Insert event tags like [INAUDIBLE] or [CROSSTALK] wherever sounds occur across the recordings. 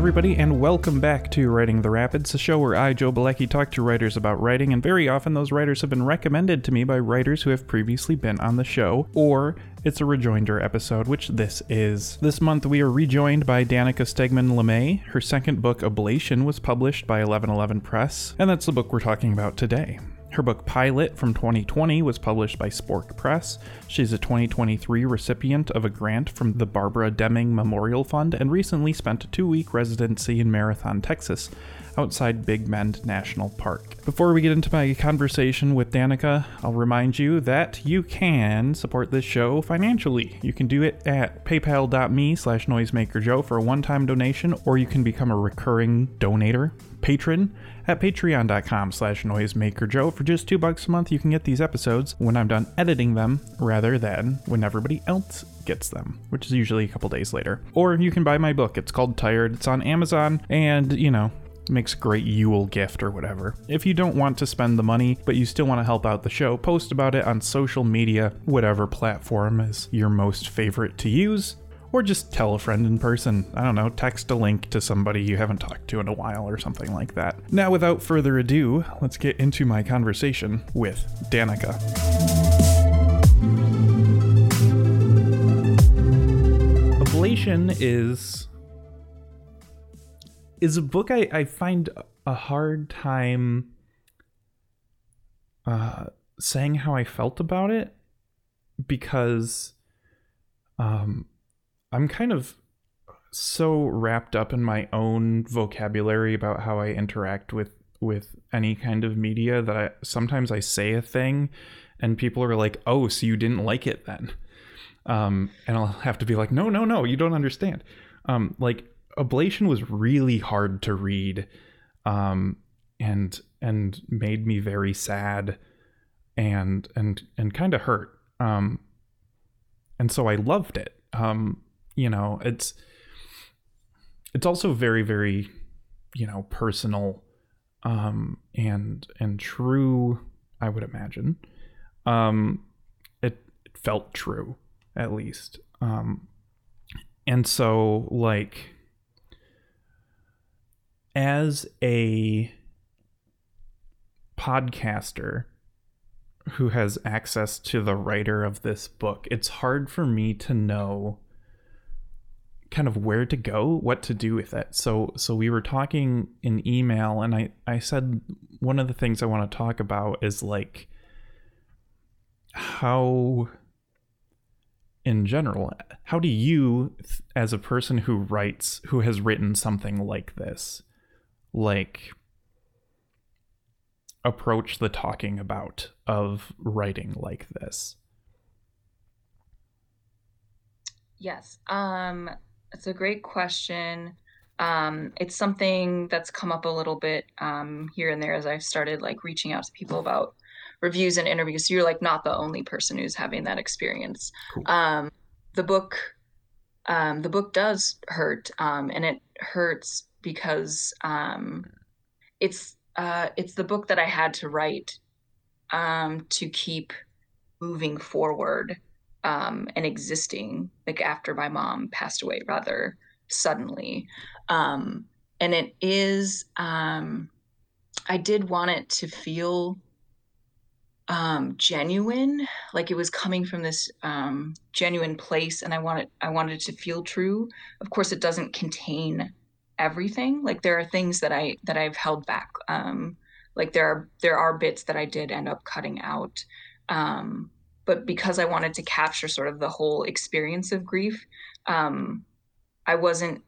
everybody, and welcome back to Writing the Rapids, a show where I, Joe Bielecki, talk to writers about writing, and very often those writers have been recommended to me by writers who have previously been on the show, or it's a rejoinder episode, which this is. This month we are rejoined by Danika Stegeman LeMay. Her second book, Ablation, was published by 1111 Press, and that's the book we're talking about today. Her book Pilot from 2020 was published by Spork Press. She's a 2023 recipient of a grant from the Barbara Deming Memorial Fund and recently spent a two week residency in Marathon, Texas, outside Big Bend National Park. Before we get into my conversation with Danika, I'll remind you that you can support this show financially. You can do it at paypal.me slash noisemakerjoe for a one-time donation, or you can become a recurring donator, patron, at patreon.com slash noisemakerjoe. For just two bucks a month, you can get these episodes when I'm done editing them, rather than when everybody else gets them, which is usually a couple days later. Or you can buy my book. It's called Tired. It's on Amazon, and, you know, makes a great Yule gift or whatever. If you don't want to spend the money, but you still want to help out the show, post about it on social media, whatever platform is your most favorite to use, or just tell a friend in person. I don't know, text a link to somebody you haven't talked to in a while or something like that. Now, without further ado, let's get into my conversation with Danika. Ablation is is a book I, I find a hard time uh, saying how I felt about it because um, I'm kind of so wrapped up in my own vocabulary about how I interact with with any kind of media that I sometimes I say a thing and people are like, "Oh, so you didn't like it then?" Um, and I'll have to be like, "No, no, no, you don't understand." Um, like Ablation was really hard to read, um, and and made me very sad, and and and kind of hurt. Um, and so I loved it. Um, you know, it's it's also very very, you know, personal, um, and and true. I would imagine. Um, it, it felt true, at least. Um, and so like as a podcaster who has access to the writer of this book, it's hard for me to know kind of where to go, what to do with it. So so we were talking in email and I I said one of the things I want to talk about is like how in general how do you as a person who writes who has written something like this like approach the talking about of writing like this? Yes. Um it's a great question. Um, it's something that's come up a little bit um, here and there as I've started like reaching out to people about reviews and interviews. So you're like not the only person who's having that experience. Cool. Um, the book, um, the book does hurt, um, and it hurts because um, it's uh, it's the book that I had to write um, to keep moving forward um, and existing, like after my mom passed away rather suddenly. Um, and it is, um, I did want it to feel um, genuine, like it was coming from this um, genuine place, and I wanted I wanted it to feel true. Of course, it doesn't contain everything. Like there are things that I that I've held back. Um, like there are there are bits that I did end up cutting out. Um, but because I wanted to capture sort of the whole experience of grief, um, I wasn't,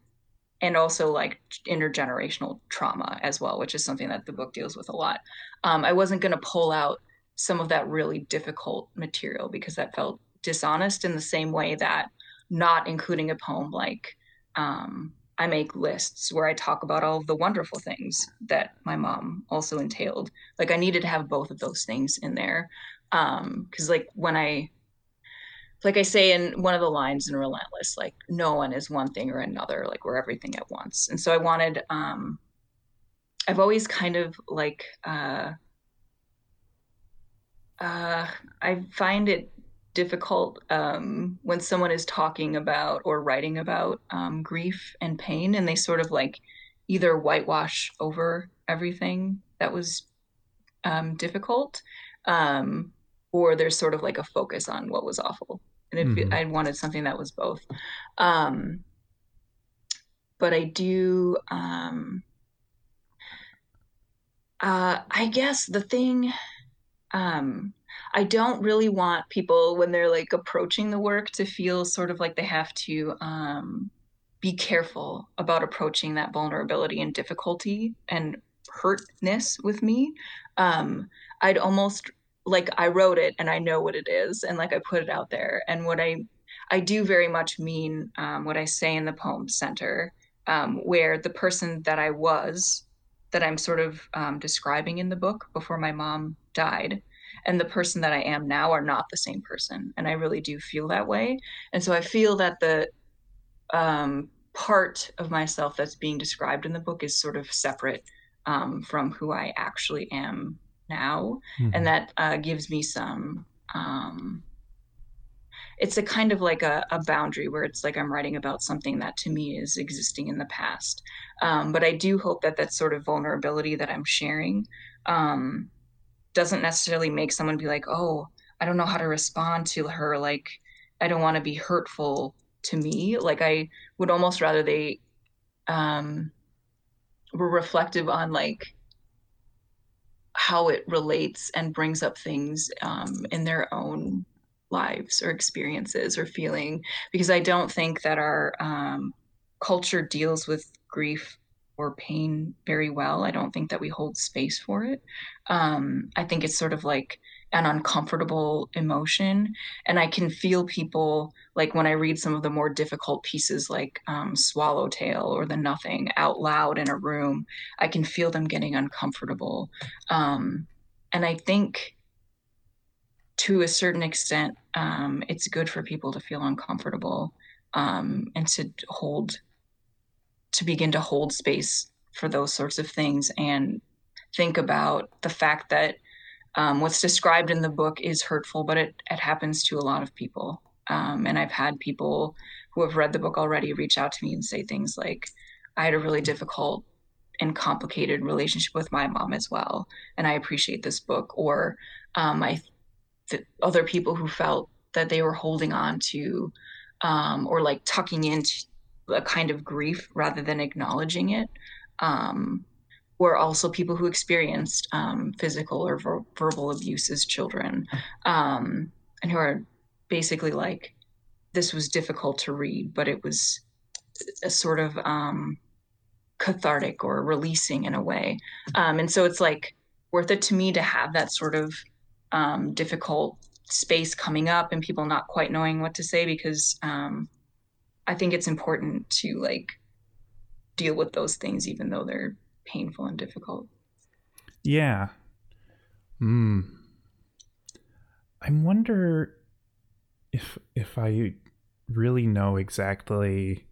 and also like intergenerational trauma as well, which is something that the book deals with a lot. Um, I wasn't going to pull out some of that really difficult material because that felt dishonest in the same way that not including a poem like um, I make lists where I talk about all of the wonderful things that my mom also entailed. Like I needed to have both of those things in there. Um, cause like when I, like I say in one of the lines in Relentless, like no one is one thing or another, like we're everything at once. And so I wanted, um, I've always kind of like, uh, uh, I find it difficult um, when someone is talking about or writing about um, grief and pain, and they sort of like either whitewash over everything that was um, difficult, um, or there's sort of like a focus on what was awful. And if mm-hmm. I wanted something that was both. Um, but I do. Um, uh, I guess the thing um, I don't really want people when they're like approaching the work to feel sort of like they have to um, be careful about approaching that vulnerability and difficulty and hurtness with me. Um, I'd almost like I wrote it and I know what it is and like I put it out there and what I I do very much mean um, what I say in the poem center um, where the person that I was that I'm sort of um, describing in the book before my mom died and the person that I am now are not the same person. And I really do feel that way. And so I feel that the um, part of myself that's being described in the book is sort of separate um, from who I actually am now. Mm-hmm. And that uh, gives me some. Um, it's a kind of like a, a, boundary where it's like I'm writing about something that to me is existing in the past. Um, but I do hope that that sort of vulnerability that I'm sharing um, doesn't necessarily make someone be like, oh, I don't know how to respond to her. Like, I don't want to be hurtful to me. Like, I would almost rather they um, were reflective on like how it relates and brings up things um, in their own lives or experiences or feeling. Because I don't think that our um, culture deals with grief or pain very well. I don't think that we hold space for it. Um, I think it's sort of like an uncomfortable emotion. And I can feel people, like when I read some of the more difficult pieces, like um, Swallowtail or The Nothing, out loud in a room, I can feel them getting uncomfortable. Um, and I think to a certain extent, um, it's good for people to feel uncomfortable um, and to hold to begin to hold space for those sorts of things and think about the fact that um, what's described in the book is hurtful, but it, it happens to a lot of people. Um, and I've had people who have read the book already reach out to me and say things like, I had a really difficult and complicated relationship with my mom as well. And I appreciate this book. Or um, I, th- other people who felt that they were holding on to um, or like tucking into a kind of grief rather than acknowledging it um, were also people who experienced um, physical or ver- verbal abuse as children um, and who are basically like this was difficult to read but it was a sort of um, cathartic or releasing in a way. Um, and so it's like worth it to me to have that sort of um, difficult space coming up and people not quite knowing what to say because um, I think it's important to like deal with those things even though they're painful and difficult. Yeah. Hmm. I wonder if if I really know exactly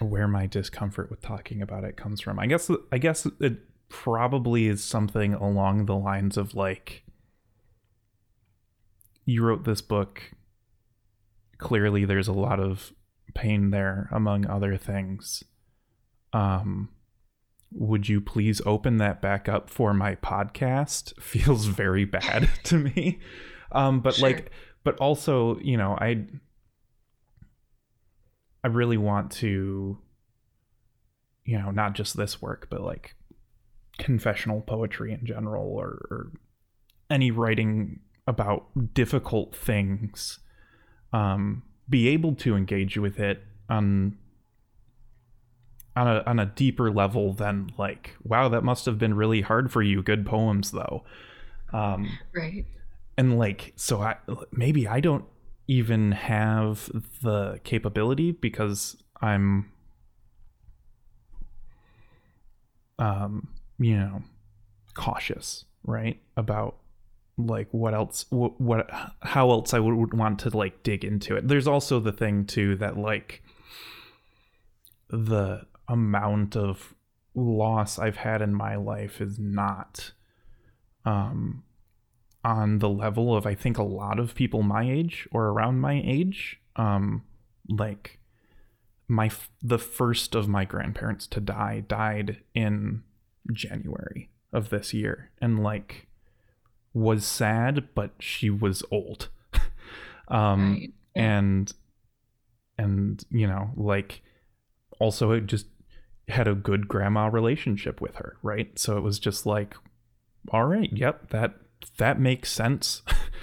where my discomfort with talking about it comes from. I guess I guess it probably is something along the lines of like you wrote this book clearly there's a lot of pain there, among other things. Um, would you please open that back up for my podcast? [LAUGHS] Feels very bad [LAUGHS] to me. Um, but sure. like, but also, you know, I, I really want to, you know, not just this work, but like confessional poetry in general, or, or any writing about difficult things. Um, be able to engage with it on on a on a deeper level than like wow that must have been really hard for you good poems though um right and like so i maybe i don't even have the capability because i'm um you know cautious right about like what else what, what how else I would want to like dig into it. There's also the thing too that like the amount of loss I've had in my life is not um on the level of I think a lot of people my age or around my age. Um, like my the first of my grandparents to die died in January of this year, and like was sad, but she was old. [LAUGHS] um, right. yeah. and and you know like also it just had a good grandma relationship with her, right? So it was just like, all right, yep, that that makes sense.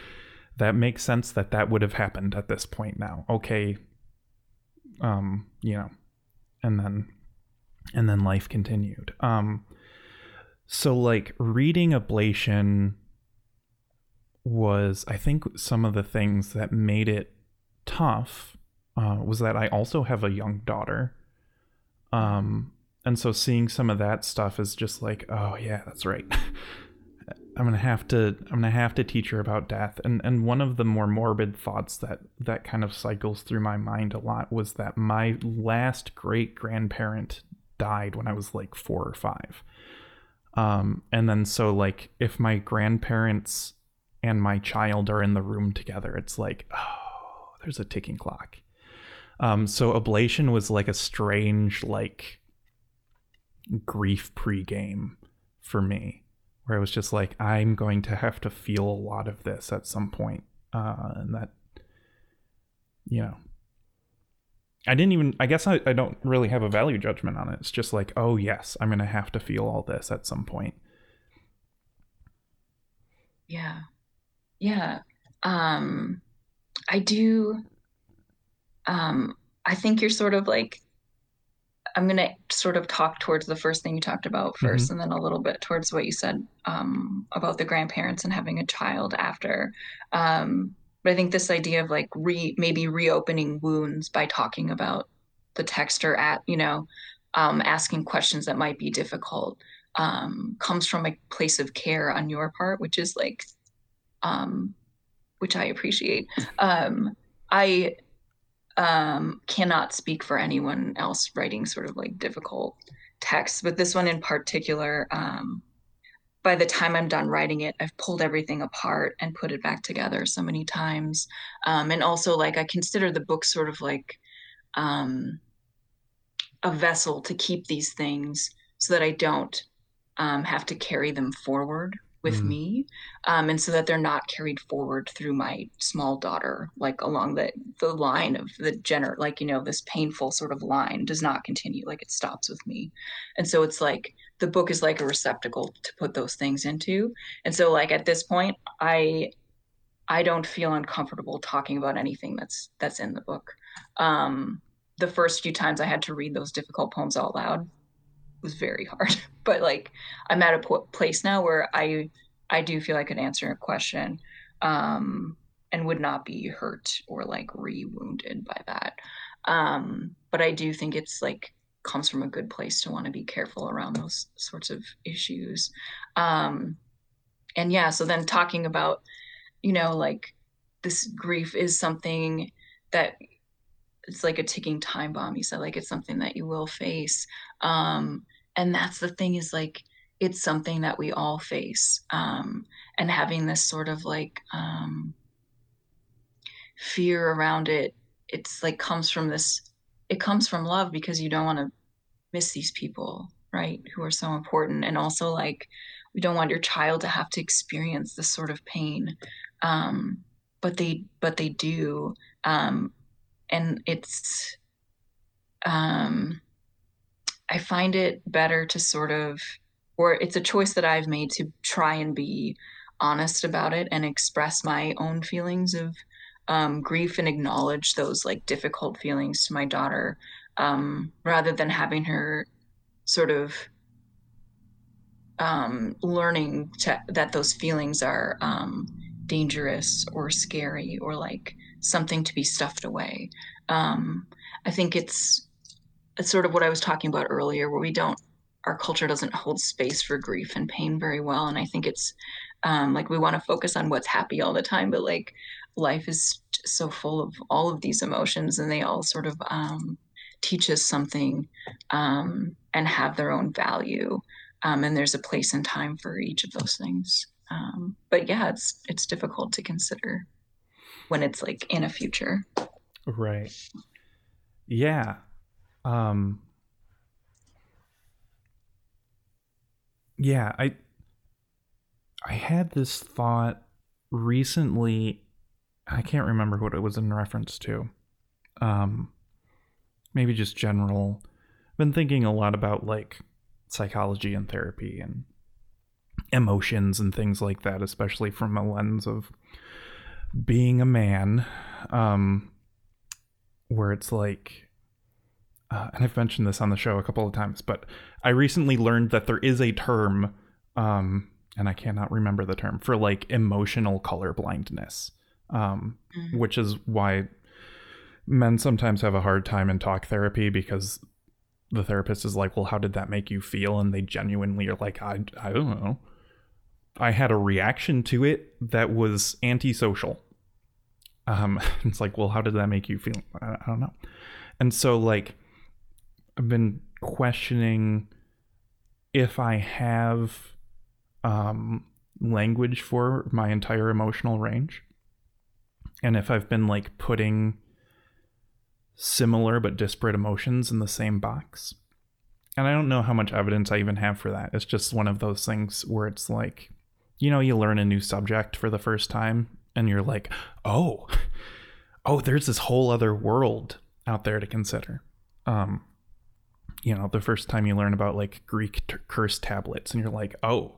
[LAUGHS] that makes sense that that would have happened at this point now. Okay. Um, you know, and then and then life continued. Um so like reading Ablation was I think some of the things that made it tough uh, was that I also have a young daughter. Um and so seeing some of that stuff is just like, oh yeah, that's right. [LAUGHS] I'm gonna have to I'm gonna have to teach her about death. And and one of the more morbid thoughts that that kind of cycles through my mind a lot was that my last great grandparent died when I was like four or five. Um, and then so like if my grandparents and my child are in the room together, it's like, oh, there's a ticking clock. Um, so ablation was like a strange like grief pregame for me where I was just like, I'm going to have to feel a lot of this at some point. Uh, and that, you know, I didn't even, I guess I, I don't really have a value judgment on it. It's just like, oh, yes, I'm going to have to feel all this at some point. Yeah. Yeah. Um, I do. Um, I think you're sort of like I'm going to sort of talk towards the first thing you talked about 1st mm-hmm. and then a little bit towards what you said um, about the grandparents and having a child after. Um, but I think this idea of like re maybe reopening wounds by talking about the text or at you know um, asking questions that might be difficult um, comes from a place of care on your part, which is like, um, which I appreciate. Um, I um, cannot speak for anyone else writing sort of like difficult texts, but this one in particular, um, by the time I'm done writing it, I've pulled everything apart and put it back together so many times. Um, and also, like, I consider the book sort of like um, a vessel to keep these things so that I don't um, have to carry them forward with mm. me um, and so that they're not carried forward through my small daughter like along the the line of the gener like you know this painful sort of line does not continue like it stops with me. And so it's like the book is like a receptacle to put those things into. And so like at this point i i don't feel uncomfortable talking about anything that's that's in the book. Um the first few times i had to read those difficult poems out loud was very hard. [LAUGHS] but like I'm at a po- place now where I I do feel I could answer a question um, and would not be hurt or like re-wounded by that. Um, but I do think it's like comes from a good place to want to be careful around those sorts of issues. Um, and yeah, so then talking about, you know, like this grief is something that it's like a ticking time bomb. You said like it's something that you will face. Um, and that's the thing is like it's something that we all face um, and having this sort of like um, fear around it it's like comes from this it comes from love because you don't want to miss these people right who are so important. And also like we don't want your child to have to experience this sort of pain um, but they but they do um, and it's um I find it better to sort of, or it's a choice that I've made to try and be honest about it and express my own feelings of um, grief and acknowledge those like difficult feelings to my daughter um, rather than having her sort of um, learning to, that those feelings are um, dangerous or scary or like something to be stuffed away. Um, I think it's it's sort of what I was talking about earlier, where we don't, our culture doesn't hold space for grief and pain very well. And I think it's um, like we want to focus on what's happy all the time, but like life is so full of all of these emotions and they all sort of um, teach us something um, and have their own value. Um, and there's a place and time for each of those things. Um, but yeah, it's it's difficult to consider when it's like in a future. Right. Yeah. Um Yeah, I I had this thought recently I can't remember what it was in reference to. Um maybe just general I've been thinking a lot about like psychology and therapy and emotions and things like that, especially from a lens of being a man. Um where it's like uh, and I've mentioned this on the show a couple of times, but I recently learned that there is a term, um, and I cannot remember the term for like emotional color blindness, um, mm-hmm. which is why men sometimes have a hard time in talk therapy because the therapist is like, "Well, how did that make you feel?" And they genuinely are like, "I, I don't know." I had a reaction to it that was antisocial. Um, [LAUGHS] it's like, well, how did that make you feel? I, I don't know. And so, like, I've been questioning if I have um, language for my entire emotional range and if I've been like putting similar but disparate emotions in the same box. And I don't know how much evidence I even have for that. It's just one of those things where it's like, you know, you learn a new subject for the first time and you're like, oh, [LAUGHS] oh, there's this whole other world out there to consider. Um, you know the first time you learn about like greek t- curse tablets and you're like oh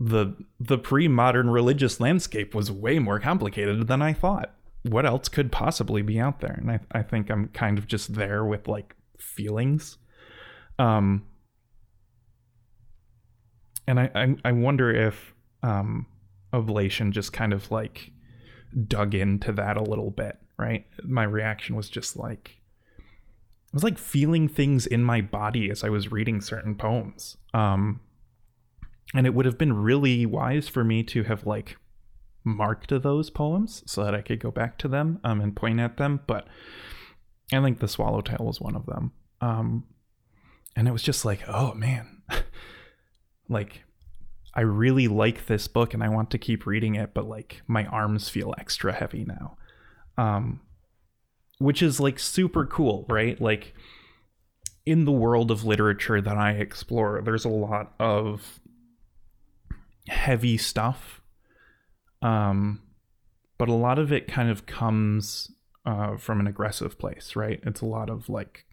the the pre-modern religious landscape was way more complicated than i thought. What else could possibly be out there? And i, I think i'm kind of just there with like feelings. Um and i i, I wonder if um ablation just kind of like dug into that a little bit right? My reaction was just like was like feeling things in my body as I was reading certain poems. Um, and it would have been really wise for me to have like marked those poems so that I could go back to them um, and point at them. But I think the Swallowtail was one of them. Um, and it was just like, oh man, [LAUGHS] like I really like this book and I want to keep reading it, but like my arms feel extra heavy now. Um, which is like super cool, right? Like in the world of literature that I explore, there's a lot of heavy stuff. Um, but a lot of it kind of comes uh, from an aggressive place, right? It's a lot of like,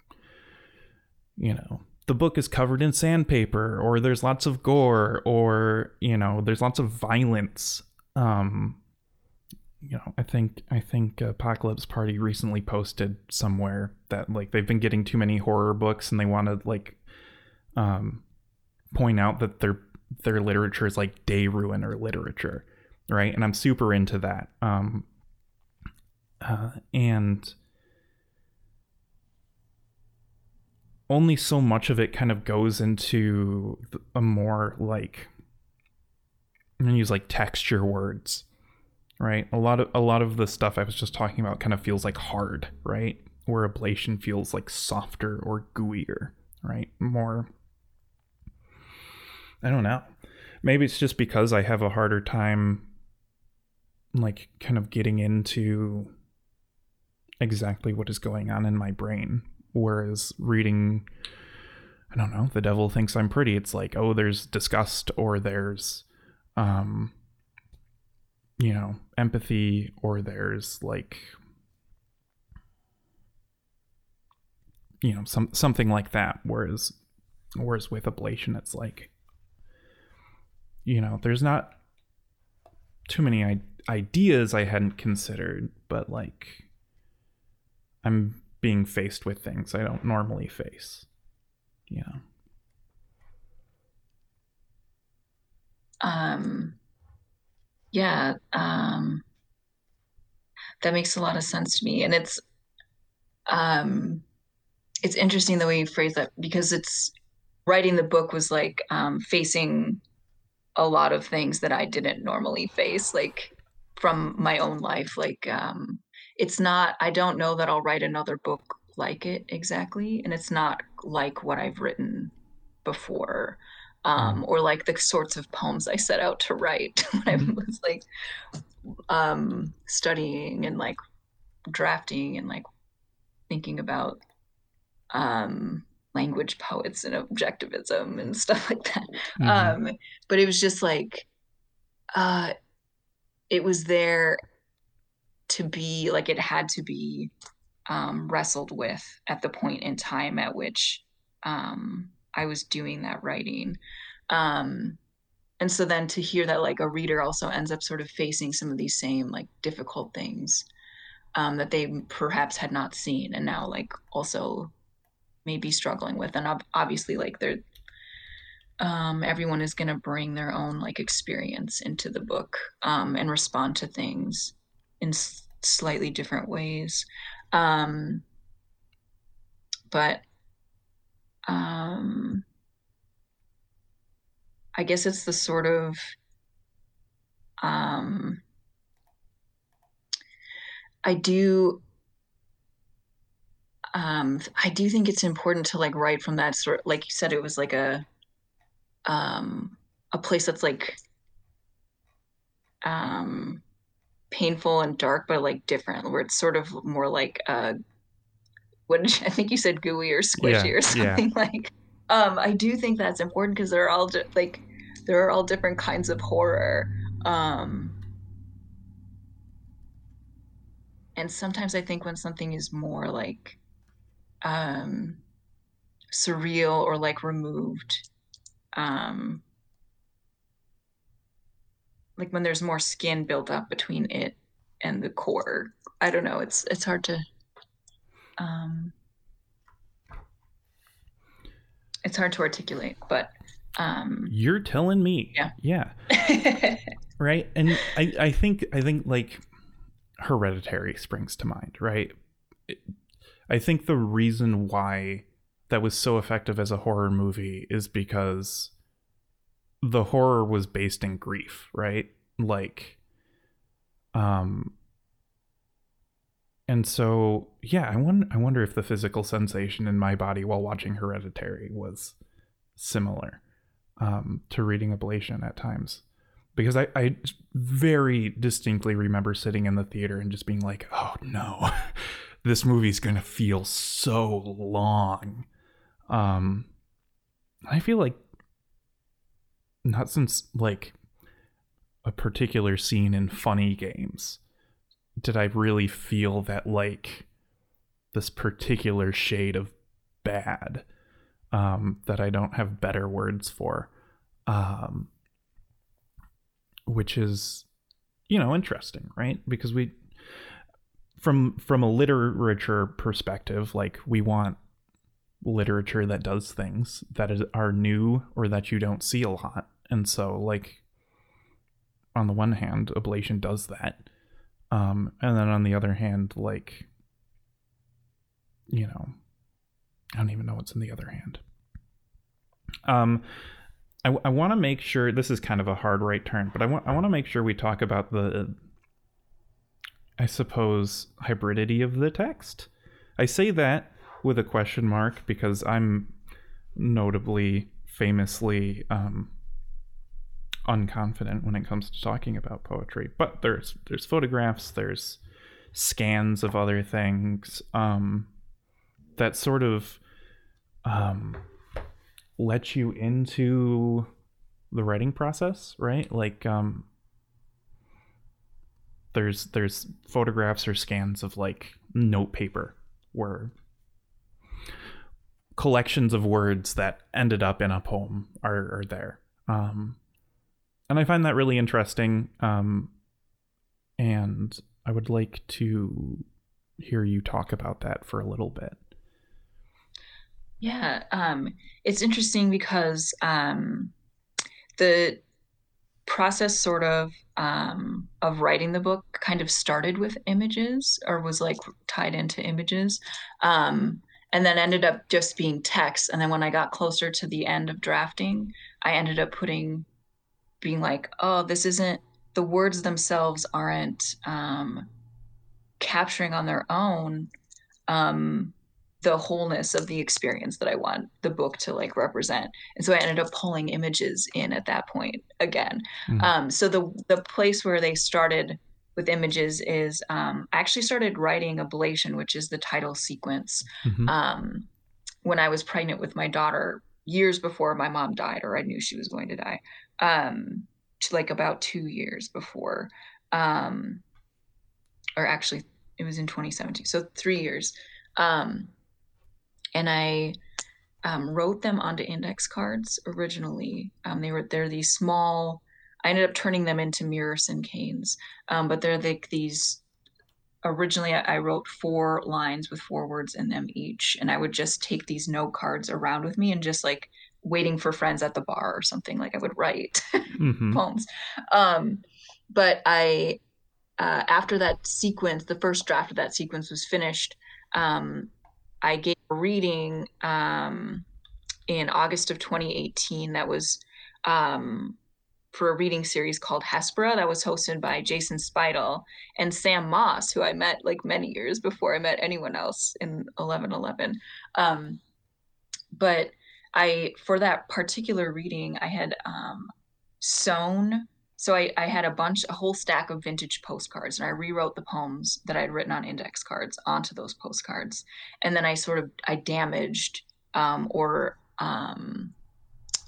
you know, the book is covered in sandpaper, or there's lots of gore, or you know, there's lots of violence. Um, you know, I think I think Apocalypse Party recently posted somewhere that like they've been getting too many horror books and they want to like um point out that their their literature is like day ruiner literature, right? And I'm super into that. Um uh, and only so much of it kind of goes into a more like I'm gonna use like texture words right? A lot of a lot of the stuff I was just talking about kind of feels like hard, right? Where ablation feels like softer or gooier, right? More I don't know. Maybe it's just because I have a harder time like kind of getting into exactly what is going on in my brain whereas reading I don't know, the devil thinks I'm pretty. It's like, oh, there's disgust or there's um you know, empathy or there's like you know, some something like that. Whereas whereas with ablation it's like you know, there's not too many I- ideas I hadn't considered, but like I'm being faced with things I don't normally face. You know. Um yeah, um, that makes a lot of sense to me, and it's um, it's interesting the way you phrase that because it's writing the book was like um, facing a lot of things that I didn't normally face, like from my own life. Like um, it's not. I don't know that I'll write another book like it exactly, and it's not like what I've written before. Um, mm. or like the sorts of poems I set out to write [LAUGHS] when I mm-hmm. was like um, studying and like drafting and like thinking about um, language poets and objectivism and stuff [LAUGHS] like that. Mm-hmm. Um, but it was just like, uh, it was there to be like it had to be um, wrestled with at the point in time at which um, I was doing that writing. Um, and so then to hear that like a reader also ends up sort of facing some of these same like difficult things um, that they perhaps had not seen and now like also maybe struggling with and ob- obviously like they're um, everyone is going to bring their own like experience into the book um, and respond to things in s- slightly different ways um, but um, I guess it's the sort of um, I do um, I do think it's important to like write from that sort like you said it was like a um, a place that's like um, painful and dark but like different where it's sort of more like uh what [LAUGHS] you, I think you said gooey or squishy yeah, or [LAUGHS] something yeah. like um I do think that's important because they're all di- like there are all different kinds of horror um and sometimes I think when something is more like um, surreal or like removed um, like when there's more skin built up between it and the core i don't know it's it's hard to um it's hard to articulate but um you're telling me. Yeah. Yeah. [LAUGHS] Right? And i i think i think like hereditary springs to mind right? It, I think the reason why that was so effective as a horror movie is because the horror was based in grief, right? Like um and so yeah, I wonder I wonder if the physical sensation in my body while watching Hereditary was similar um to reading Ablation at times. Because I, I very distinctly remember sitting in the theater and just being like, oh no. [LAUGHS] this movie's gonna feel so long. Um, I feel like not since like a particular scene in funny games did I really feel that like this particular shade of bad um, that I don't have better words for, um, which is you know interesting, right? Because we from from a literature perspective, like we want literature that does things that is, are new or that you don't see a lot. And so like on the one hand, ablation does that. Um, and then on the other hand, like you know, I don't even know what's in the other hand. Um, I, I want to make sure this is kind of a hard right turn, but I want I want to make sure we talk about the I suppose, hybridity of the text. I say that with a question mark because I'm notably, famously um, unconfident when it comes to talking about poetry. But there's there's photographs, there's scans of other things um, that sort of um, let you into the writing process, right? Like um, there's there's photographs or scans of like note paper where collections of words that ended up in a poem are, are there um, and i find that really interesting um, and i would like to hear you talk about that for a little bit. Yeah um, it's interesting because um, the process sort of um, of writing the book kind of started with images or was like tied into images um, and then ended up just being text. And then when i got closer to the end of drafting i ended up putting being like oh this isn't the words themselves aren't um, capturing on their own um, the wholeness of the experience that I want the book to like represent. And so I ended up pulling images in at that point again. Mm-hmm. Um, so the the place where they started with images is um, I actually started writing Ablation, which is the title sequence, mm-hmm. um, when I was pregnant with my daughter years before my mom died, or I knew she was going to die, um, to like about two years before, um, or actually it was in 2017, so three years. Um, and I um, wrote them onto index cards originally. Um, they were they're these small. I ended up turning them into mirror cinquains, um, but they're like these. Originally, I wrote four lines with four words in them each, and I would just take these note cards around with me and just like waiting for friends at the bar or something. Like I would write [LAUGHS] mm-hmm. poems. Um, but I, uh, after that sequence, the first draft of that sequence was finished. Um, I gave a reading um, in August of 2018 that was um, for a reading series called Hespera that was hosted by Jason Spital and Sam Moss, who I met like many years before I met anyone else in 1111. Um, but I, for that particular reading, I had um, sewn so I, I had a bunch, a whole stack of vintage postcards, and I rewrote the poems that I had written on index cards onto those postcards, and then I sort of I damaged um, or um,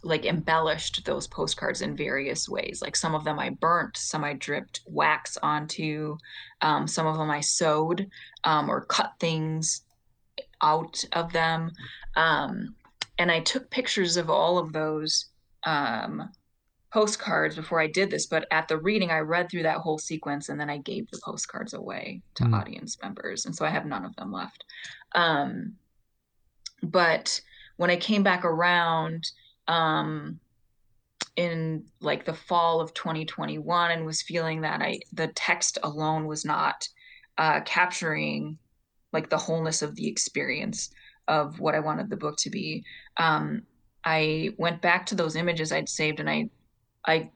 like embellished those postcards in various ways. Like some of them I burnt, some I dripped wax onto, um, some of them I sewed um, or cut things out of them, um, and I took pictures of all of those um, postcards before I did this, but at the reading, I read through that whole sequence and then I gave the postcards away to mm. audience members. And so I have none of them left. Um, but when I came back around um, in like the fall of 2021 and was feeling that I the text alone was not uh, capturing like the wholeness of the experience of what I wanted the book to be. Um, I went back to those images I'd saved and I I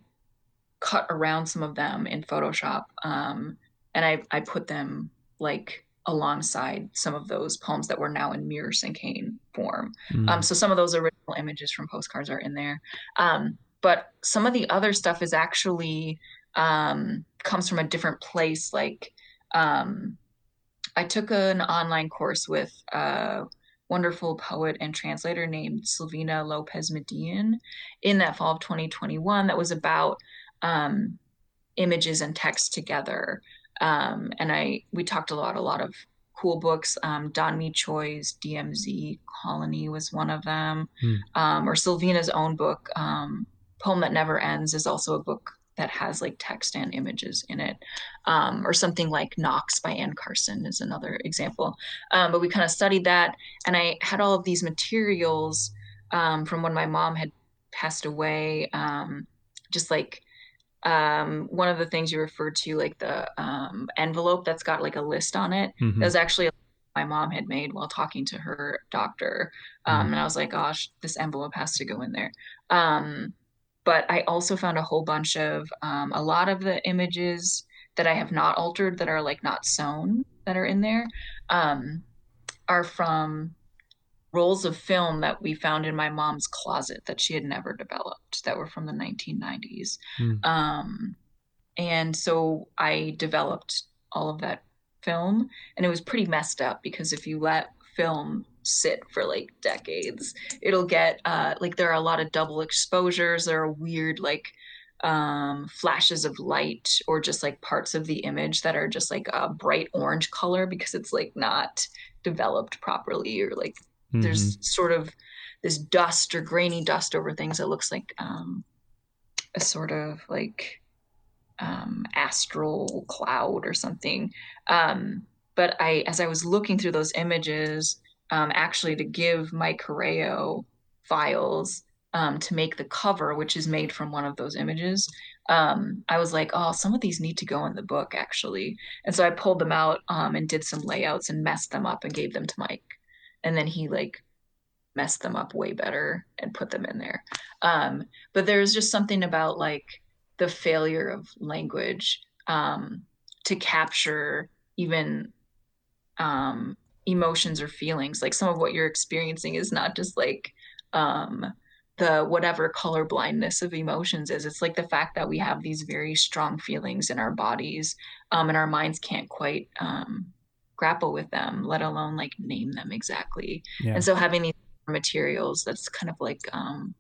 cut around some of them in Photoshop, um, and I I put them like alongside some of those poems that were now in mirror cinquain form. Mm. Um, so some of those original images from postcards are in there, um, but some of the other stuff is actually um, comes from a different place. Like um, I took an online course with. Uh, wonderful poet and translator named Silvina Lopez Medina in that fall of 2021 that was about um, images and text together. Um, and I we talked a lot, a lot of cool books. Um, Don Mee Choi's DMZ Colony was one of them, mm. um, or Silvina's own book, um, Poem That Never Ends, is also a book that has like text and images in it, um, or something like Knox by Anne Carson is another example. Um, but we kind of studied that, and I had all of these materials um, from when my mom had passed away, um, just like um, one of the things you referred to, like the um, envelope that's got like a list on it. Mm-hmm. That was actually my mom had made while talking to her doctor, mm-hmm. and I was like, "Gosh, this envelope has to go in there." Um, but I also found a whole bunch of um, a lot of the images that I have not altered that are like not sewn that are in there um, are from rolls of film that we found in my mom's closet that she had never developed that were from the 1990s. Mm. Um, and so I developed all of that film and it was pretty messed up because if you let film sit for like decades. It'll get uh, like there are a lot of double exposures. There are weird like um, flashes of light or just like parts of the image that are just like a bright orange color because it's like not developed properly or like mm-hmm. there's sort of this dust or grainy dust over things that looks like um, a sort of like um, astral cloud or something. Um, but I, as I was looking through those images, um, actually to give Mike Corrao files um, to make the cover, which is made from one of those images. Um, I was like, oh, some of these need to go in the book actually. And so I pulled them out um, and did some layouts and messed them up and gave them to Mike. And then he like messed them up way better and put them in there. Um, but there's just something about like the failure of language um, to capture even um, emotions or feelings like some of what you're experiencing is not just like um the whatever color blindness of emotions is it's like the fact that we have these very strong feelings in our bodies um and our minds can't quite um grapple with them let alone like name them exactly yeah. and so having these materials that's kind of like um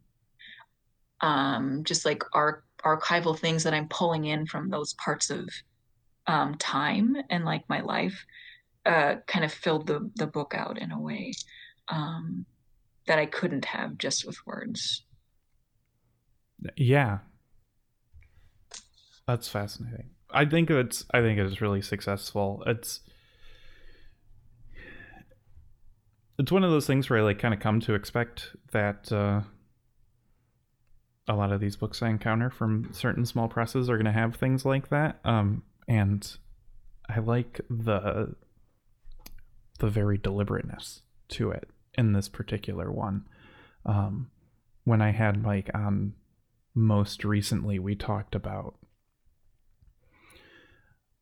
um just like our archival things that i'm pulling in from those parts of um time and like my life uh kind of filled the the book out in a way um that i couldn't have just with words. Yeah. That's fascinating. I think it's i think it's really successful. It's it's one of those things where I like kind of come to expect that uh, a lot of these books I encounter from certain small presses are going to have things like that. Um, and I like the the very deliberateness to it in this particular one. Um, when I had Mike on most recently, we talked about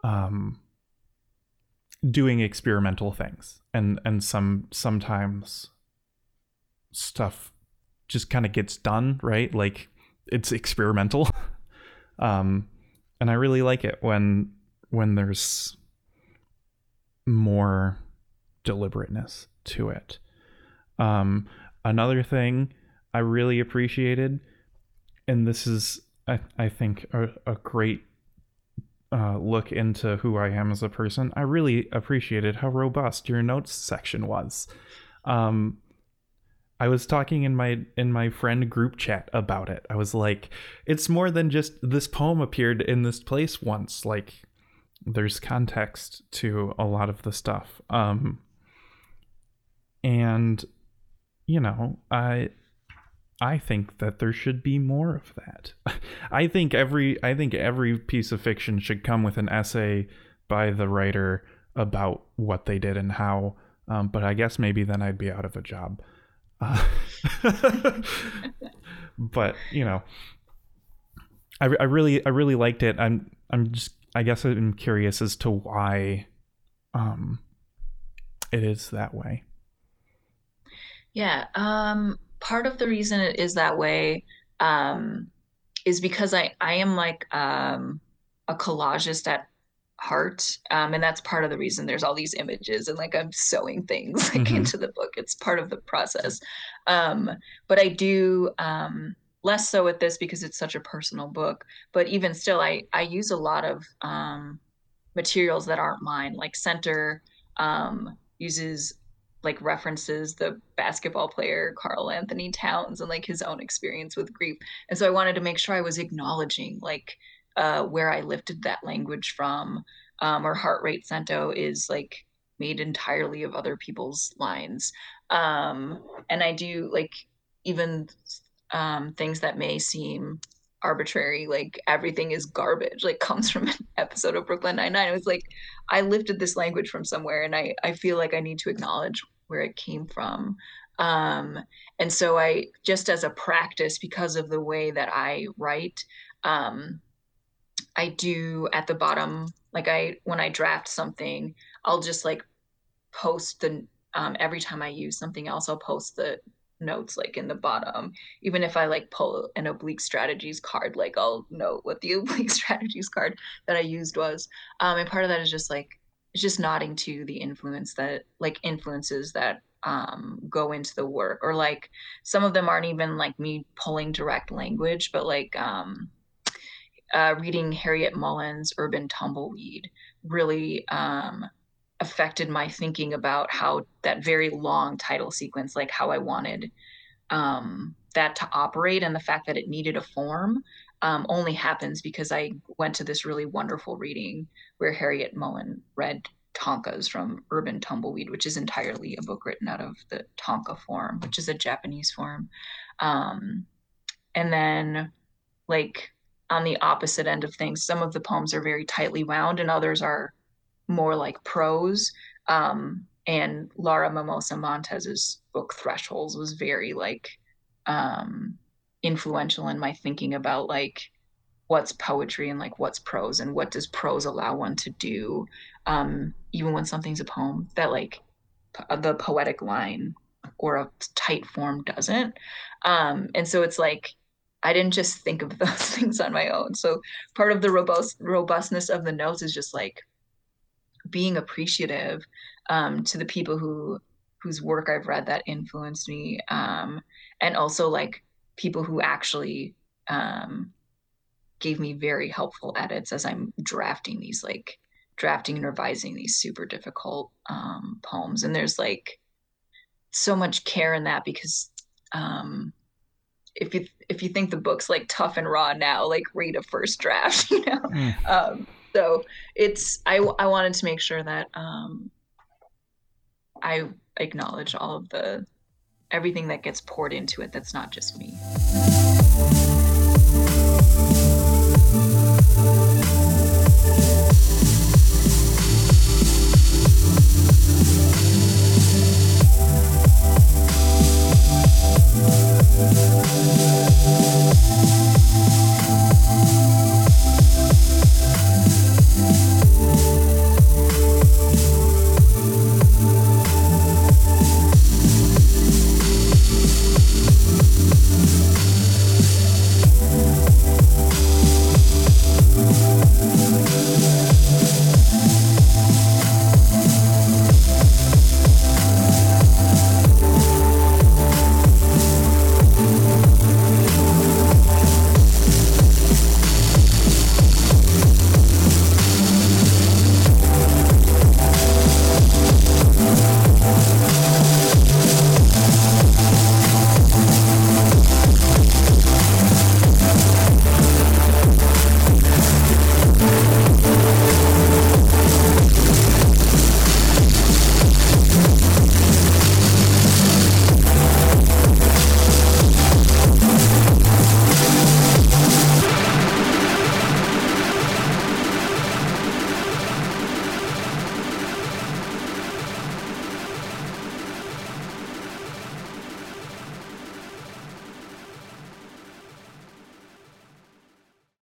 um, doing experimental things and and some sometimes stuff just kind of gets done right like it's experimental [LAUGHS] um and i really like it when when there's more deliberateness to it um another thing i really appreciated and this is i, I think a, a great uh, look into who I am as a person, I really appreciated how robust your notes section was. Um, I was talking in my in my friend group chat about it. I was like, it's more than just this poem appeared in this place once. Like, there's context to a lot of the stuff. Um, and you know, I I think that there should be more of that. [LAUGHS] I think every I think every piece of fiction should come with an essay by the writer about what they did and how. Um, but I guess maybe then I'd be out of a job. Uh, [LAUGHS] but you know, I, I really I really liked it. I'm I'm just I guess I'm curious as to why um, it is that way. Yeah. Um, part of the reason it is that way um, is because I I am like um, a collagist at heart, um, and that's part of the reason there's all these images and like I'm sewing things [LAUGHS] like mm-hmm. into the book. It's part of the process. Um, but I do um, less so with this because it's such a personal book. But even still, I I use a lot of um, materials that aren't mine, like Center uses like references the basketball player Karl-Anthony Towns and like his own experience with grief. And so I wanted to make sure I was acknowledging like uh, where I lifted that language from. Um, or heart rate cento is like made entirely of other people's lines. Um, and I do like even um, things that may seem arbitrary, like everything is garbage, like [LAUGHS] comes from an episode of Brooklyn Nine Nine. It was like I lifted this language from somewhere, and I I feel like I need to acknowledge where it came from. Um, and so I just as a practice, because of the way that I write, um, I do at the bottom, like I when I draft something, I'll just like post the um, every time I use something else, I'll post the notes like in the bottom. Even if I like pull an oblique strategies card, like I'll note what the [LAUGHS] oblique strategies card that I used was. Um, and part of that is just like it's just nodding to the influence that like influences that um, go into the work. Or like some of them aren't even like me pulling direct language but like um, uh, reading Harryette Mullen's urban tumbleweed really um, affected my thinking about how that very long title sequence like how i wanted um, that to operate and the fact that it needed a form um, only happens because I went to this really wonderful reading where Harryette Mullen read tankas from Urban Tumbleweed, which is entirely a book written out of the tanka form, which is a Japanese form. Um, and then, like, on the opposite end of things, some of the poems are very tightly wound, and others are more like prose. Um, and Lara Mimosa Montes's book Thresholds was very like um, influential in my thinking about like what's poetry and like what's prose and what does prose allow one to do um even when something's a poem that like the poetic line or a tight form doesn't. Um, and so it's like I didn't just think of [LAUGHS] those things on my own. So part of the robust robustness of the notes is just like being appreciative um, to the people who whose work I've read that influenced me, um, and also like people who actually um, gave me very helpful edits as I'm drafting these like drafting and revising these super difficult um, poems. And there's like so much care in that because um, if you if you think the book's like tough and raw now, like read a first draft, [LAUGHS] you know. Mm. Um, so it's I I wanted to make sure that um, I acknowledge all of the everything that gets poured into it that's not just me.